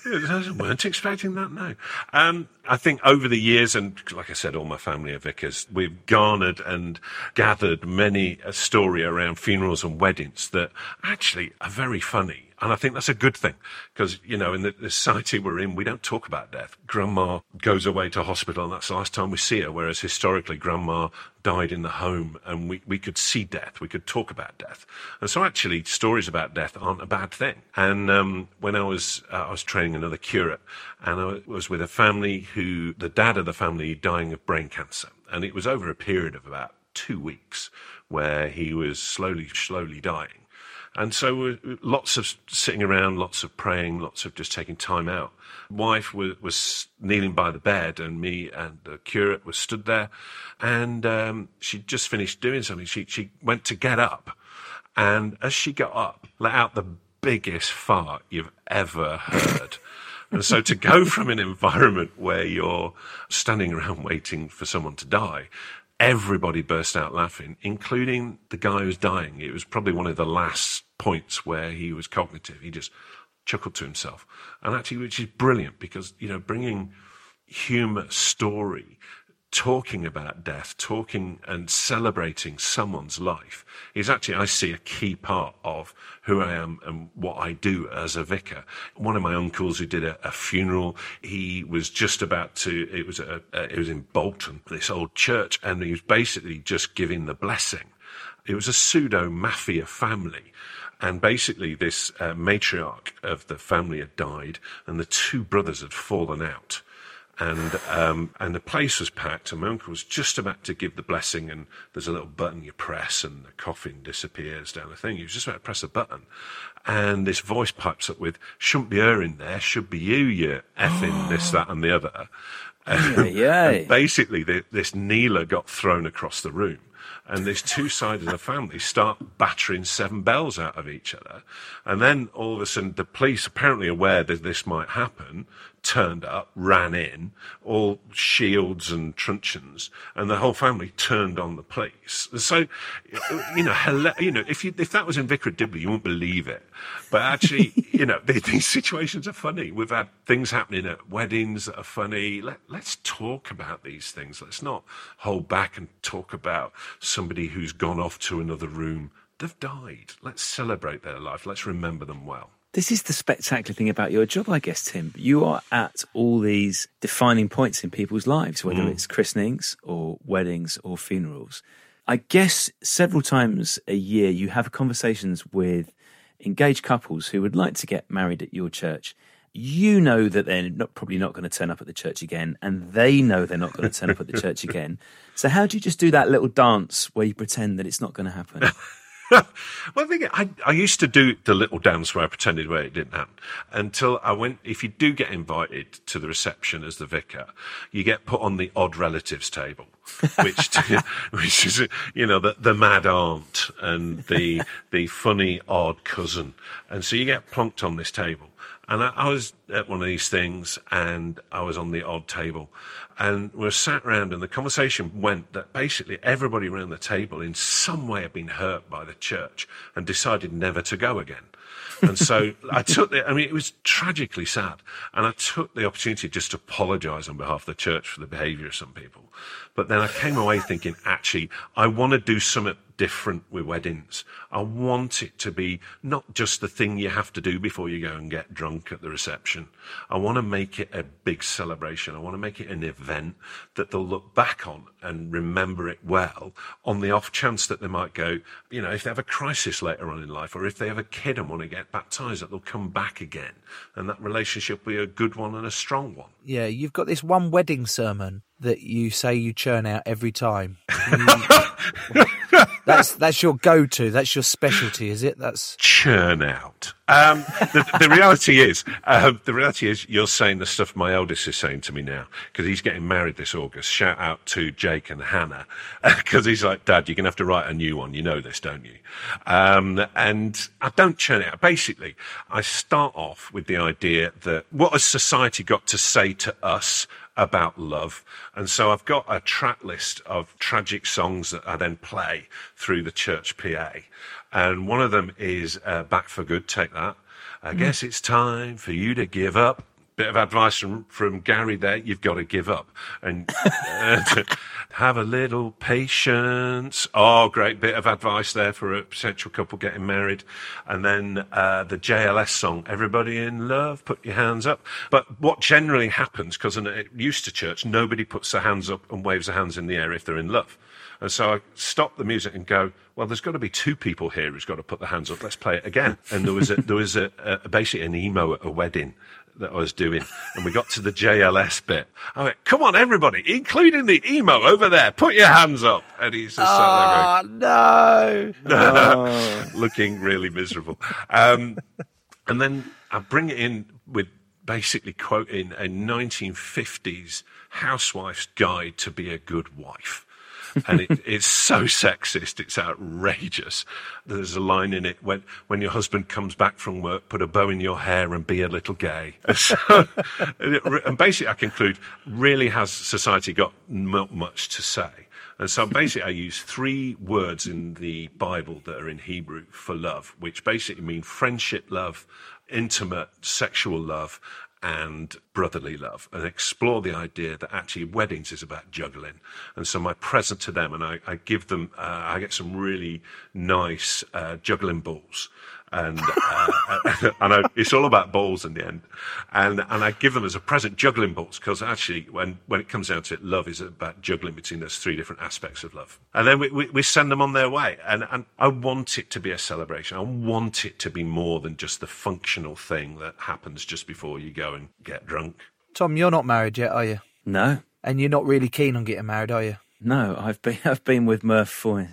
I weren't expecting that, no. Um, I think over the years, and like I said, all my family are vicars, we've garnered and gathered many a story around funerals and weddings that actually are very funny. And I think that's a good thing because, you know, in the, the society we're in, we don't talk about death. Grandma goes away to hospital and that's the last time we see her. Whereas historically, grandma died in the home and we, we could see death. We could talk about death. And so actually stories about death aren't a bad thing. And, um, when I was, uh, I was training another curate and I was with a family who, the dad of the family dying of brain cancer. And it was over a period of about two weeks where he was slowly, slowly dying. And so lots of sitting around, lots of praying, lots of just taking time out. Wife was, was kneeling by the bed, and me and the curate was stood there, and um, she'd just finished doing something. She she went to get up, and as she got up, let out the biggest fart you've ever heard. And so to go from an environment where you're standing around waiting for someone to die, everybody burst out laughing, including the guy who's dying. It was probably one of the last points where he was cognitive. He just chuckled to himself. And actually, which is brilliant because, you know, bringing humour, story, talking about death, talking and celebrating someone's life is actually, I see, a key part of who I am and what I do as a vicar. One of my uncles who did a, a funeral, he was just about to, it was, a, a, it was in Bolton, this old church, and he was basically just giving the blessing. It was a pseudo mafia family. And basically, this uh, matriarch of the family had died, and the two brothers had fallen out and um, and the place was packed. And my uncle was just about to give the blessing, and there's a little button you press, and the coffin disappears down the thing. He was just about to press a button, and this voice pipes up with, "Shouldn't be her in there, should be you, you effing this, that, and the other." And, yeah. and basically, the, this kneeler got thrown across the room. And these two sides of the family start battering seven bells out of each other. And then all of a sudden, the police, apparently aware that this might happen, turned up, ran in, all shields and truncheons, and the whole family turned on the police. So, you know, hella- you know, if you, if that was in Vicar Dibley, you wouldn't believe it. But actually, you know, these, these situations are funny. We've had things happening at weddings that are funny. Let, let's talk about these things. Let's not hold back and talk about somebody who's gone off to another room. They've died. Let's celebrate their life. Let's remember them well. This is the spectacular thing about your job, I guess, Tim. You are at all these defining points in people's lives, whether mm. it's christenings or weddings or funerals. I guess several times a year you have conversations with engaged couples who would like to get married at your church. You know that they're not, probably not going to turn up at the church again, and they know they're not going to turn up at the church again. So, how do you just do that little dance where you pretend that it's not going to happen? well, I think I, I used to do the little dance where I pretended where it didn't happen until I went. If you do get invited to the reception as the vicar, you get put on the odd relatives table, which which is you know the the mad aunt and the the funny odd cousin, and so you get plonked on this table. And I, I was at one of these things and I was on the odd table and we were sat around and the conversation went that basically everybody around the table in some way had been hurt by the church and decided never to go again. And so I took the, I mean, it was tragically sad. And I took the opportunity just to apologize on behalf of the church for the behavior of some people. But then I came away thinking, actually, I want to do something different with weddings. I want it to be not just the thing you have to do before you go and get drunk at the reception. I want to make it a big celebration. I want to make it an event that they'll look back on and remember it well on the off chance that they might go, you know, if they have a crisis later on in life or if they have a kid and want to get baptized, that they'll come back again. And that relationship will be a good one and a strong one. Yeah, you've got this one wedding sermon that you say you churn out every time. that's that's your go-to. That's your specialty, is it? That's churn out. Um, the, the reality is, um, the reality is, you're saying the stuff my eldest is saying to me now because he's getting married this August. Shout out to Jake and Hannah because he's like, Dad, you're gonna have to write a new one. You know this, don't you? Um, and I don't churn it out. Basically, I start off with the idea that what has society got to say to us about love. And so I've got a track list of tragic songs that I then play through the church PA. And one of them is uh, Back for Good, take that. I guess it's time for you to give up. Bit of advice from, from Gary there. You've got to give up and uh, have a little patience. Oh, great bit of advice there for a potential couple getting married. And then uh, the JLS song, Everybody in Love, put your hands up. But what generally happens, because used to church, nobody puts their hands up and waves their hands in the air if they're in love. And so I stop the music and go, well, there's got to be two people here who's got to put their hands up. Let's play it again. And there was a, there was a, a basically an emo at a wedding that I was doing, and we got to the JLS bit. I went, "Come on, everybody, including the emo over there, put your hands up." And he's just sat there going, no! looking really miserable. Um, and then I bring it in with basically quoting a 1950s housewife's guide to be a good wife. And it, it's so sexist, it's outrageous. There's a line in it when when your husband comes back from work, put a bow in your hair and be a little gay. So, and, it, and basically, I conclude, really has society got not much to say? And so basically, I use three words in the Bible that are in Hebrew for love, which basically mean friendship love, intimate sexual love, and brotherly love and explore the idea that actually weddings is about juggling. And so my present to them, and I, I give them, uh, I get some really nice uh, juggling balls. And, uh, and I, it's all about balls in the end. And, and I give them as a present juggling balls because actually when, when it comes down to it, love is about juggling between those three different aspects of love. And then we, we, we send them on their way. And, and I want it to be a celebration. I want it to be more than just the functional thing that happens just before you go and get drunk. Tom, you're not married yet, are you? No, And you're not really keen on getting married, are you? no. I've been I've been with Murph for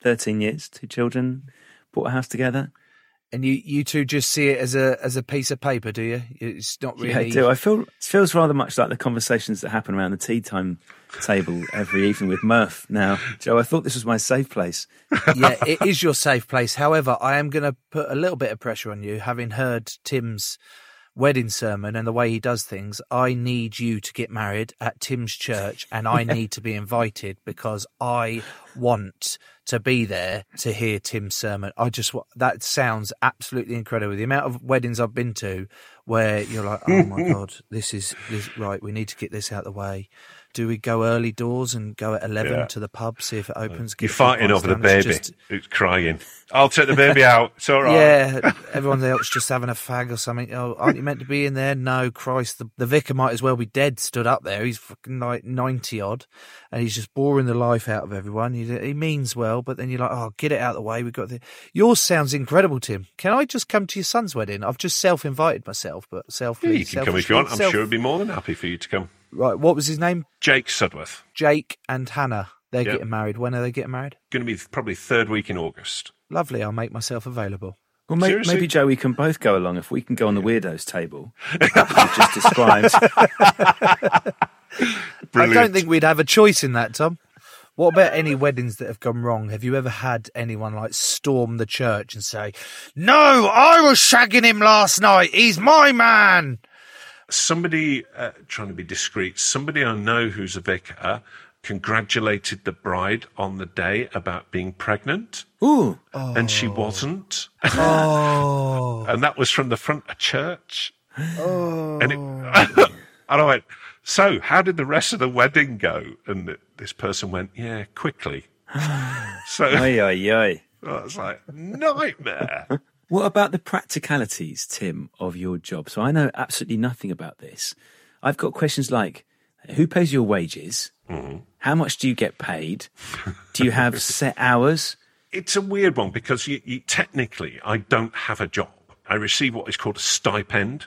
thirteen years, two children, bought a house together. And you, you two just see it as a as a piece of paper, do you? It's not really. Yeah, I do. I feel it feels rather much like the conversations that happen around the tea time table every evening with Murph. Now, Joe, I thought this was my safe place. yeah, it is your safe place. However, I am going to put a little bit of pressure on you, having heard Tim's wedding sermon and the way he does things. I need you to get married at Tim's church, and I need to be invited because I want to be there to hear Tim's sermon. I just that sounds absolutely incredible. The amount of weddings I've been to where you're like, oh my god, this is this right. We need to get this out of the way. Do we go early doors and go at eleven Yeah. to the pub see if it opens? You're fighting over the baby just- who's crying. I'll take the baby out. It's all right. Yeah, everyone else just having a fag or something. Oh, aren't you meant to be in there? No, Christ, the, the vicar might as well be dead. Stood up there, he's fucking like ninety odd, and he's just boring the life out of everyone. He, he means well, but then you're like, oh, get it out of the way. We've got the. Yours sounds incredible, Tim. Can I just come to your son's wedding? I've just self-invited myself, but self. Yeah, you can come if you want. I'm sure it'd be more than happy for you to come. Right, what was his name? Jake Sudworth. Jake and Hannah. They're Yep. getting married. When are they getting married? Going to be probably third week in August. Lovely. I'll make myself available. Well, may- maybe Joe, we can both go along if we can go on the weirdos table. that you just described. I don't think we'd have a choice in that, Tom. What about any weddings that have gone wrong? Have you ever had anyone like storm the church and say, "No, I was shagging him last night. He's my man." Somebody uh, trying to be discreet somebody i know who's a vicar congratulated the bride on the day about being pregnant. Ooh. and she wasn't. Oh, and that was from the front of church. And, it, and i went so how did the rest of the wedding go? And this person went yeah quickly. So Oi, oi, oi. I was like nightmare What about the practicalities, Tim, of your job? So I know absolutely nothing about this. I've got questions like who pays your wages? How much do you get paid? Do you have set hours? it's a weird one because you, you, technically I don't have a job. I receive what is called a stipend,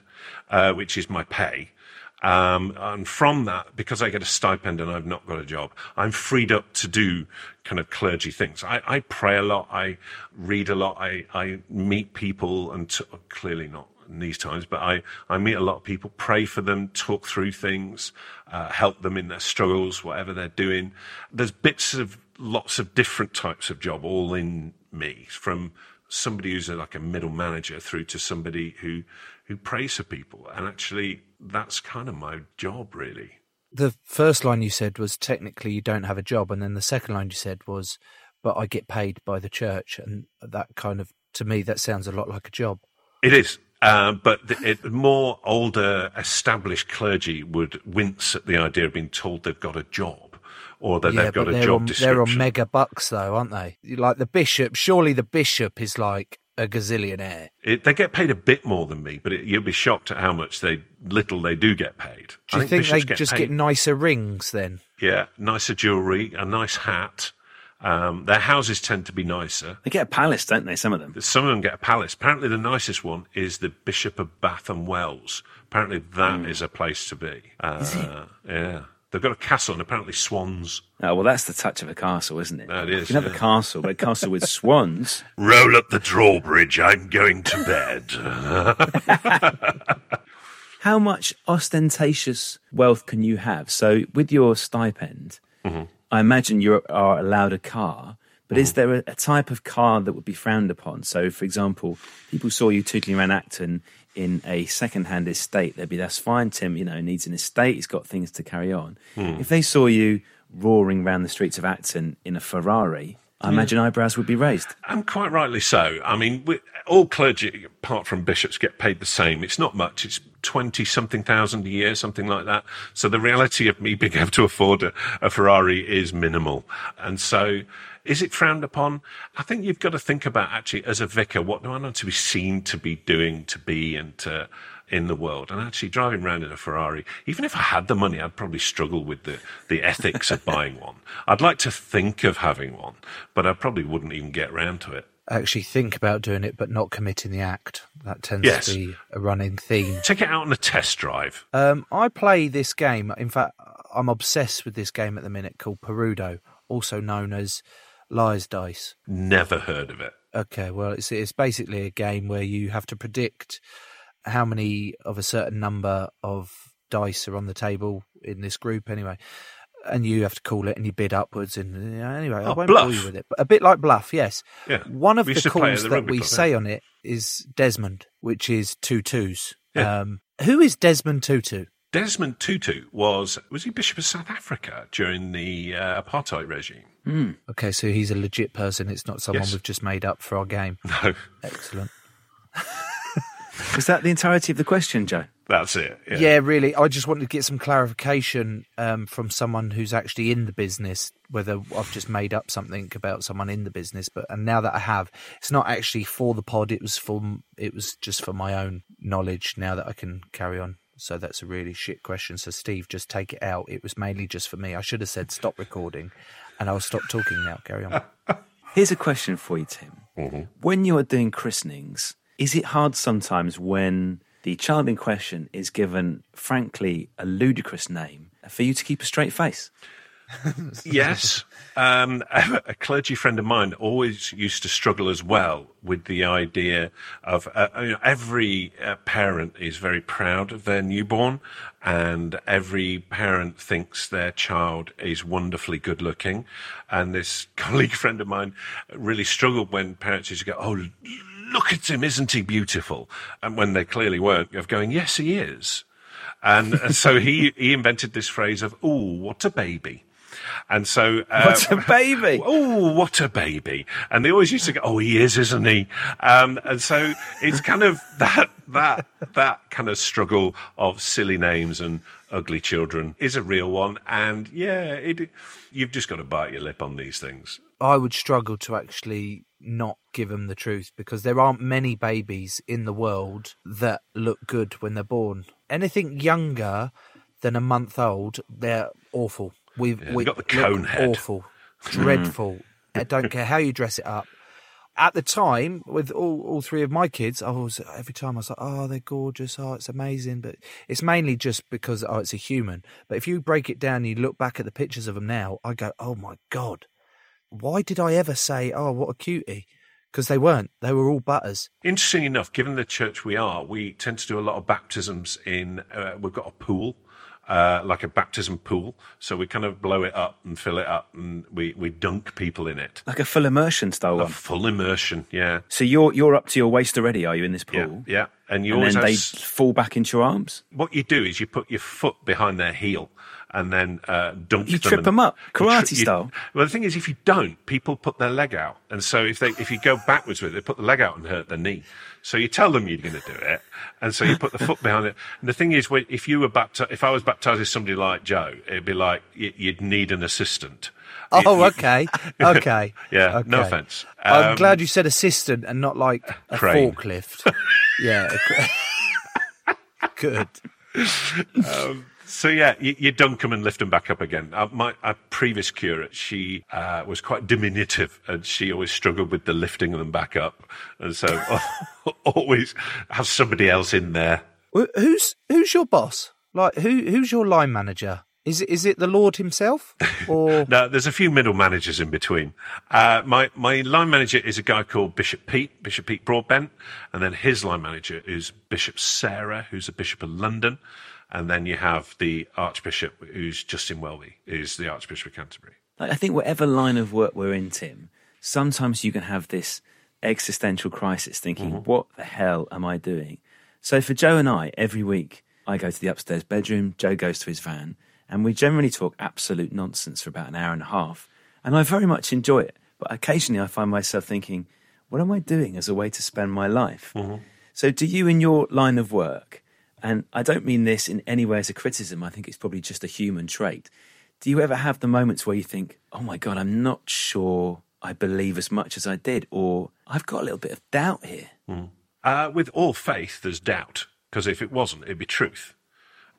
uh, which is my pay. Um, and from that, because I get a stipend and I've not got a job, I'm freed up to do kind of clergy things. I, I pray a lot. I read a lot. I, I meet people and t- clearly not in these times, but I, I meet a lot of people, pray for them, talk through things, uh, help them in their struggles, whatever they're doing. There's bits of lots of different types of job all in me from somebody who's like a middle manager through to somebody who, who prays for people. And actually that's kind of my job really. the first line you said was technically you don't have a job, and then the second line you said was, "But I get paid by the church," and that kind of to me that sounds a lot like a job. It is. Uh, but the, it, more older, established clergy would wince at the idea of being told they've got a job or that yeah, they've got a job on, description. they're on mega bucks though, aren't they? Like the bishop. Surely the bishop is like a gazillionaire. It, they get paid a bit more than me, but it, you'll be shocked at how much they little they do get paid. Do I you think, they bishops just paid, get nicer rings then? yeah nicer jewelry, a nice hat. Um, their houses tend to be nicer. They get a palace, don't they? Some of them. Some of them get a palace. Apparently, the nicest one is the Bishop of Bath and Wells. Apparently, that is a place to be. Uh, Yeah, they've got a castle and apparently swans. Oh, well, that's the touch of a castle, isn't it? That is, You can have yeah. a castle, but a castle with swans. Roll up the drawbridge. I'm going to bed. How much ostentatious wealth can you have? So, with your stipend, mm-hmm. I imagine you are allowed a car, but is mm-hmm. there a, a type of car that would be frowned upon? So, for example, people saw you tootling around Acton in a second-hand estate. They'd be, "That's fine, Tim. You know, needs an estate. He's got things to carry on." Hmm. If they saw you roaring around the streets of Acton in a Ferrari, I hmm. imagine eyebrows would be raised. And quite rightly so. I mean, we, all clergy, apart from bishops, get paid the same. It's not much. It's 20 something thousand a year, something like that. So the reality of me being able to afford a, a Ferrari is minimal. And so is it frowned upon? I think you've got to think about actually as a vicar, what do I want to be seen to be doing, to be and to, in the world. And actually driving around in a Ferrari, even if I had the money, I'd probably struggle with the, the ethics of buying one. I'd like to think of having one, but I probably wouldn't even get round to it. Actually, think about doing it, but not committing the act. That tends Yes. to be a running theme. Take it out on a test drive. Um, I play this game. In fact, I'm obsessed with this game at the minute called Perudo, also known as Liar's Dice. Never heard of it. Okay, well, it's it's basically a game where you have to predict how many of a certain number of dice are on the table in this group, anyway. And you have to call it, and you bid upwards. And yeah, anyway, I Oh, won't bluff. bore you with it. But a bit like bluff, yes. Yeah. One of We the used to play at calls the that we club, say yeah. on it is Desmond, which is two twos. Yeah. Um, who is Desmond Tutu? Desmond Tutu was was he Bishop of South Africa during the uh, apartheid regime? Okay, so he's a legit person. It's not someone Yes. we've just made up for our game. No, Excellent. Was that the entirety of the question, Joe? that's it. Yeah. Yeah, really. I just wanted to get some clarification um, from someone who's actually in the business, whether I've just made up something about someone in the business. But and now that I have, it's not actually for the pod. It was for it was just for my own knowledge. Now that I can carry on. So that's a really shit question. So Steve, just take it out. It was mainly just for me. I should have said stop recording, and I'll stop talking now. Carry on. Here's a question for you, Tim. When you are doing christenings, is it hard sometimes when the child in question is given, frankly, a ludicrous name for you to keep a straight face? yes. Um, a, clergy friend of mine always used to struggle as well with the idea of uh, you know, every uh, parent is very proud of their newborn, and every parent thinks their child is wonderfully good looking. And this colleague friend of mine really struggled when parents used to go, "Oh, look at him, isn't he beautiful?" And when they clearly weren't, of going, "Yes, he is." And, and so he, he invented this phrase of, "Oh, what a baby." And so, uh, What's a baby? Oh, what a baby! And they always used to go, "Oh, he is, isn't he?" Um, and so it's kind of that that that kind of struggle of silly names and ugly children is a real one. And yeah, it, you've just got to bite your lip on these things. I would struggle to actually not give them the truth because there aren't many babies in the world that look good when they're born. Anything younger than a month old, they're awful. We've Yeah, we got the cone head. awful, dreadful. I don't care how you dress it up. At the time, with all, all three of my kids, I was every time I was like, "Oh, they're gorgeous! Oh, it's amazing!" But it's mainly just because oh, it's a human. But if you break it down, and you look back at the pictures of them now. I go, "Oh my god, why did I ever say, oh, what a cutie?" Because they weren't. They were all butters. Interesting enough, given the church we are, we tend to do a lot of baptisms in. Uh, we've got a pool. Uh, like a baptism pool, so we kind of blow it up and fill it up, and we, we dunk people in it. Like a full immersion style A one. full immersion, yeah, So you're you're up to your waist already, are you, in this yeah, pool? yeah. And you And always they s- fall back into your arms. what you do is you put your foot behind their heel and then uh, dunk You them. trip them up, you tri- karate you- style. Well, the thing is, if you don't, people put their leg out, and so if they if you go backwards with it, they put the leg out and hurt their knee. So you tell them you're going to do it, and so you put the foot behind it. And the thing is, if you were baptized, if I was baptized as somebody like Joe, it'd be like you'd need an assistant. Oh, okay, okay. Yeah, no okay. offence. I'm Um, glad you said assistant and not like a Crane. forklift. yeah. Good. So yeah, you, you dunk them and lift them back up again. Uh, my our previous curate, she uh, was quite diminutive, and she always struggled with the lifting them back up, and so always have somebody else in there. Who's who's your boss? Like who who's your line manager? Is it is it the Lord himself or No, there's a few middle managers in between. Uh, my my line manager is a guy called Bishop Pete, Bishop Pete Broadbent, and then his line manager is Bishop Sarah, who's the Bishop of London, and then you have the Archbishop, who's Justin Welby, is the Archbishop of Canterbury. Like, I think whatever line of work we're in, Tim, sometimes you can have this existential crisis thinking, what the hell am I doing? So for Joe and I, every week, I go to the upstairs bedroom, Joe goes to his van, and we generally talk absolute nonsense for about an hour and a half. And I very much enjoy it. But occasionally I find myself thinking, what am I doing as a way to spend my life? So do you in your line of work, and I don't mean this in any way as a criticism, I think it's probably just a human trait. Do you ever have the moments where you think, oh my God, I'm not sure I believe as much as I did, or I've got a little bit of doubt here? Uh, with all faith, there's doubt, because if it wasn't, it'd be truth.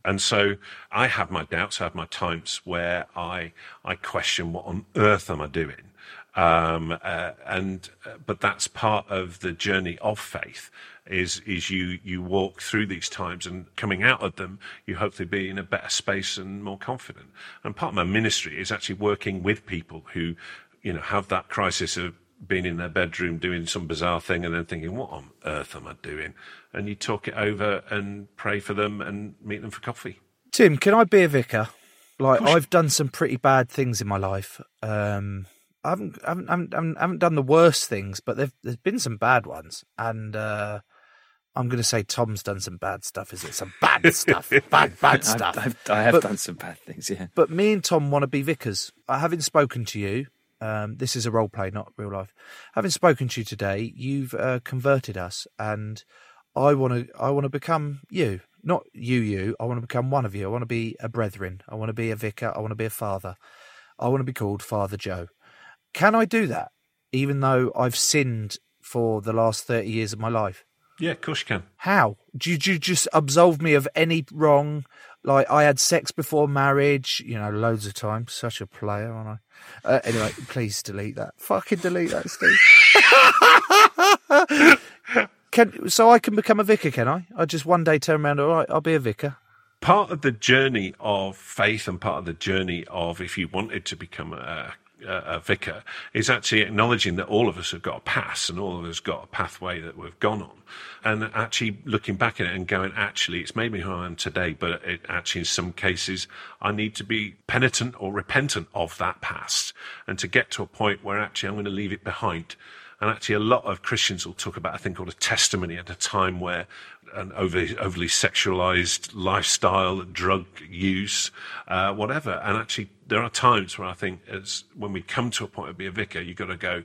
And so I have my doubts, I have my times where I, I question what on earth am I doing? Um, uh, and, uh, but that's part of the journey of faith is, is you, you walk through these times and coming out of them, you hopefully be in a better space and more confident. And part of my ministry is actually working with people who, you know, have that crisis of being in their bedroom doing some bizarre thing and then thinking, what on earth am I doing? And you talk it over and pray for them and meet them for coffee. Tim? Can I be a vicar? Like I've done some pretty bad things in my life. Um, I haven't, I haven't, I haven't, I haven't- done the worst things, but there've, there's been some bad ones, and uh, I'm going to say Tom's done some bad stuff. Is it some bad stuff? Bad, bad stuff. I've, I've, I have But- done some bad things, yeah. But me and Tom want to be vicars. Uh, having spoken to you, um, this is a role play, not real life. Having spoken to you today, you've uh, converted us, and I want to. I want to become you, not you. You. I want to become one of you. I want to be a brethren. I want to be a vicar. I want to be a father. I want to be called Father Joe. Can I do that, even though I've sinned for the last thirty years of my life? Yeah, of course you can. How? Do you, do you just absolve me of any wrong? Like I had sex before marriage, you know, loads of times. Such a player, aren't I? Uh, anyway, please delete that. Fucking delete that, Steve. can so I can become a vicar? Can I? I just one day turn around. All right, I'll be a vicar. part of the journey of faith and part of the journey of if you wanted to become a, Uh, a vicar is actually acknowledging that all of us have got a past and all of us got a pathway that we've gone on. And actually looking back at it and going actually it's made me who i am today but it actually in some cases i need to be penitent or repentant of that past and to get to a point where actually i'm going to leave it behind and actually, a lot of Christians will talk about a thing called a testimony at a time where an overly, overly sexualized lifestyle, drug use, uh, whatever. And actually, there are times where I think, as when we come to a point of being a vicar, you've got to go,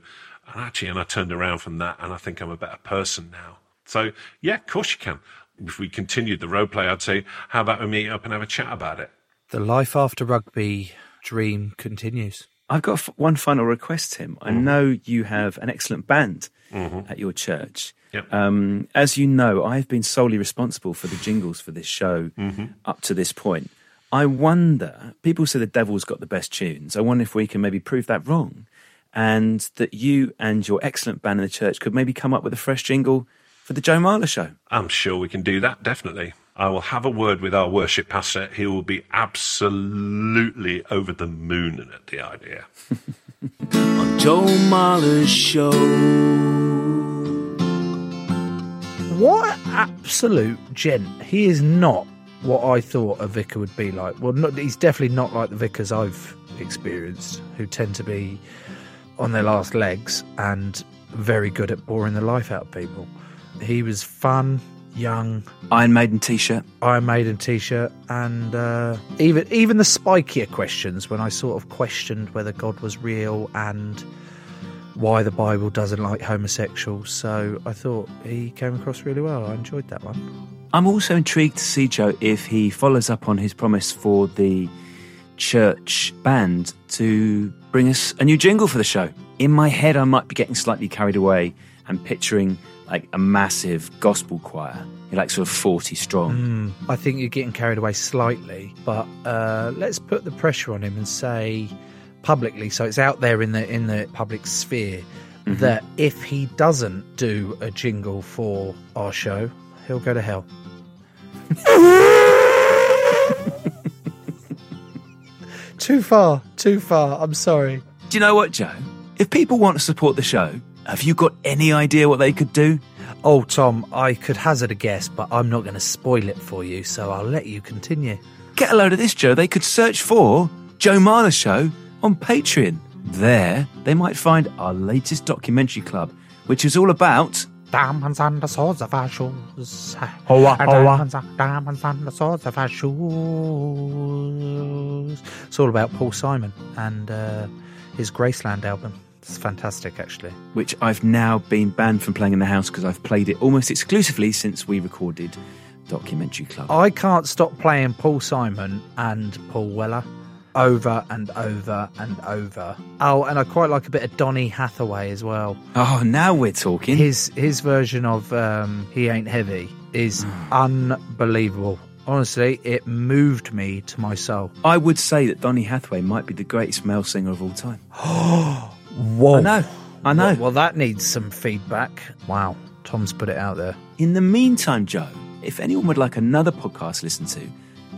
and actually, and I turned around from that, and I think I'm a better person now. So, yeah, of course you can. If we continued the role play, I'd say, how about we meet up and have a chat about it? The life after rugby dream continues. I've got one final request, Tim. I mm-hmm. know you have an excellent band mm-hmm. at your church. Yep. Um, as you know, I've been solely responsible for the jingles for this show mm-hmm. up to this point. I wonder, people say the devil's got the best tunes. I wonder if we can maybe prove that wrong and that you and your excellent band in the church could maybe come up with a fresh jingle for the Joe Marler show. I'm sure we can do that, definitely. I will have a word with our worship pastor. He will be absolutely over the moon at the idea. On Joe Marler's show. What an absolute gent. He is not what I thought a vicar would be like. Well, not, he's definitely not like the vicars I've experienced, who tend to be on their last legs and very good at boring the life out of people. He was fun, young, Iron Maiden t shirt. Iron Maiden t-shirt, and uh, even even the spikier questions when I sort of questioned whether God was real and why the Bible doesn't like homosexuals. So I thought he came across really well. I enjoyed that one. I'm also intrigued to see, Joe, if he follows up on his promise for the church band to bring us a new jingle for the show. In my head, I might be getting slightly carried away and picturing like a massive gospel choir, like sort of 40 strong. I think you're getting carried away slightly, but uh, let's put the pressure on him and say publicly, so it's out there in the in the public sphere, that if he doesn't do a jingle for our show, he'll go to hell. too far, too far. I'm sorry. Do you know what, Joe? If people want to support the show, have you got any idea what they could do? Oh, Tom, I could hazard a guess, but I'm not going to spoil it for you, so I'll let you continue. Get a load of this, Joe. They could search for Joe Marler Show on Patreon. There, they might find our latest documentary club, which is all about Diamonds on the soles of our shoes. Hoa, hoa. Diamonds on, diamonds on the soles of our shoes. It's all about Paul Simon and uh, his Graceland album. It's fantastic, actually. which I've now been banned from playing in the house because I've played it almost exclusively since we recorded Documentary Club. I can't stop playing Paul Simon and Paul Weller over and over and over. Oh, and I quite like a bit of Donny Hathaway as well. Oh, now we're talking. His his version of um, "He Ain't Heavy" is unbelievable. Honestly, it moved me to my soul. I would say that Donny Hathaway might be the greatest male singer of all time. Whoa! I know, I know. Well, well, that needs some feedback. Wow, Tom's put it out there. In the meantime, Joe, if anyone would like another podcast to listen to,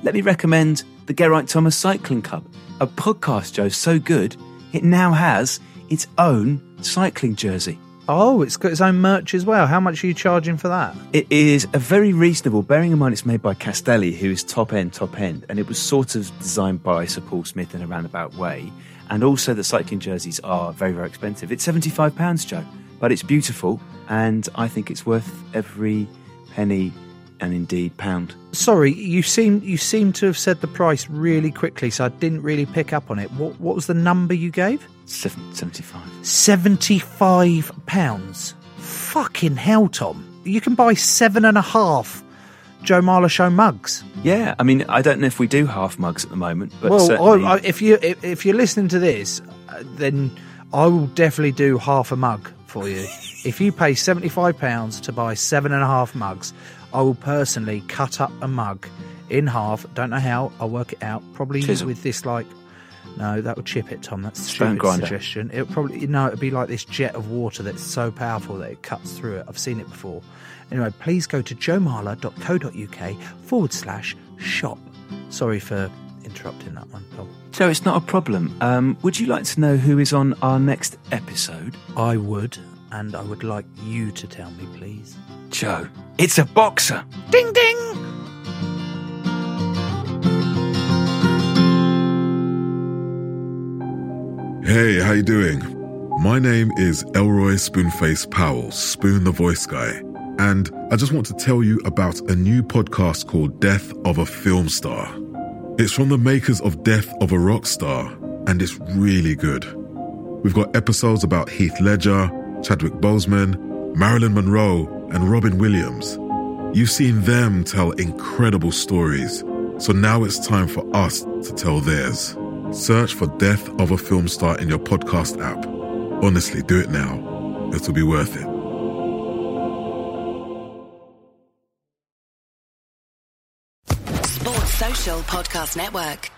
let me recommend the Geraint Thomas Cycling Club, a podcast, Joe, so good it now has its own cycling jersey. Oh, it's got its own merch as well. How much are you charging for that? It is a very reasonable, bearing in mind it's made by Castelli, who is top end, top end, and it was sort of designed by Sir Paul Smith in a roundabout way. And also, the cycling jerseys are very, very expensive. It's £75, Joe, but it's beautiful, and I think it's worth every penny and indeed pound. Sorry, you seem you seem to have said the price really quickly, so I didn't really pick up on it. What what was the number you gave? Seven, 75. Seventy five pounds. Fucking hell, Tom! You can buy seven and a half Joe Marler show mugs. Yeah, I mean, I don't know if we do half mugs at the moment, but well, certainly, I, I, if you if, if you're listening to this, uh, then I will definitely do half a mug for you. if you pay seventy five pounds to buy seven and a half mugs, I will personally cut up a mug in half. Don't know how. I'll work it out. Probably Chisel. with this like. No, that would chip it, Tom. That's a stupid grinder. suggestion. It would probably no, it'd be like this jet of water that's so powerful that it cuts through it. I've seen it before. Anyway, please go to joemarler.co.uk forward slash shop. Sorry for interrupting that one, Tom. So it's not a problem. Um, would you like to know who is on our next episode? I would, and I would like you to tell me, please. Joe, it's a boxer. Ding ding! Hey, how you doing? My name is Elroy Spoonface Powell, Spoon the Voice Guy, and I just want to tell you about a new podcast called Death of a Film Star. It's from the makers of Death of a Rock Star, and it's really good. We've got episodes about Heath Ledger, Chadwick Boseman, Marilyn Monroe, and Robin Williams. You've seen them tell incredible stories, so now it's time for us to tell theirs. Search for Death of a Film Star in your podcast app. Honestly, do it now. It'll be worth it. Podcast Network.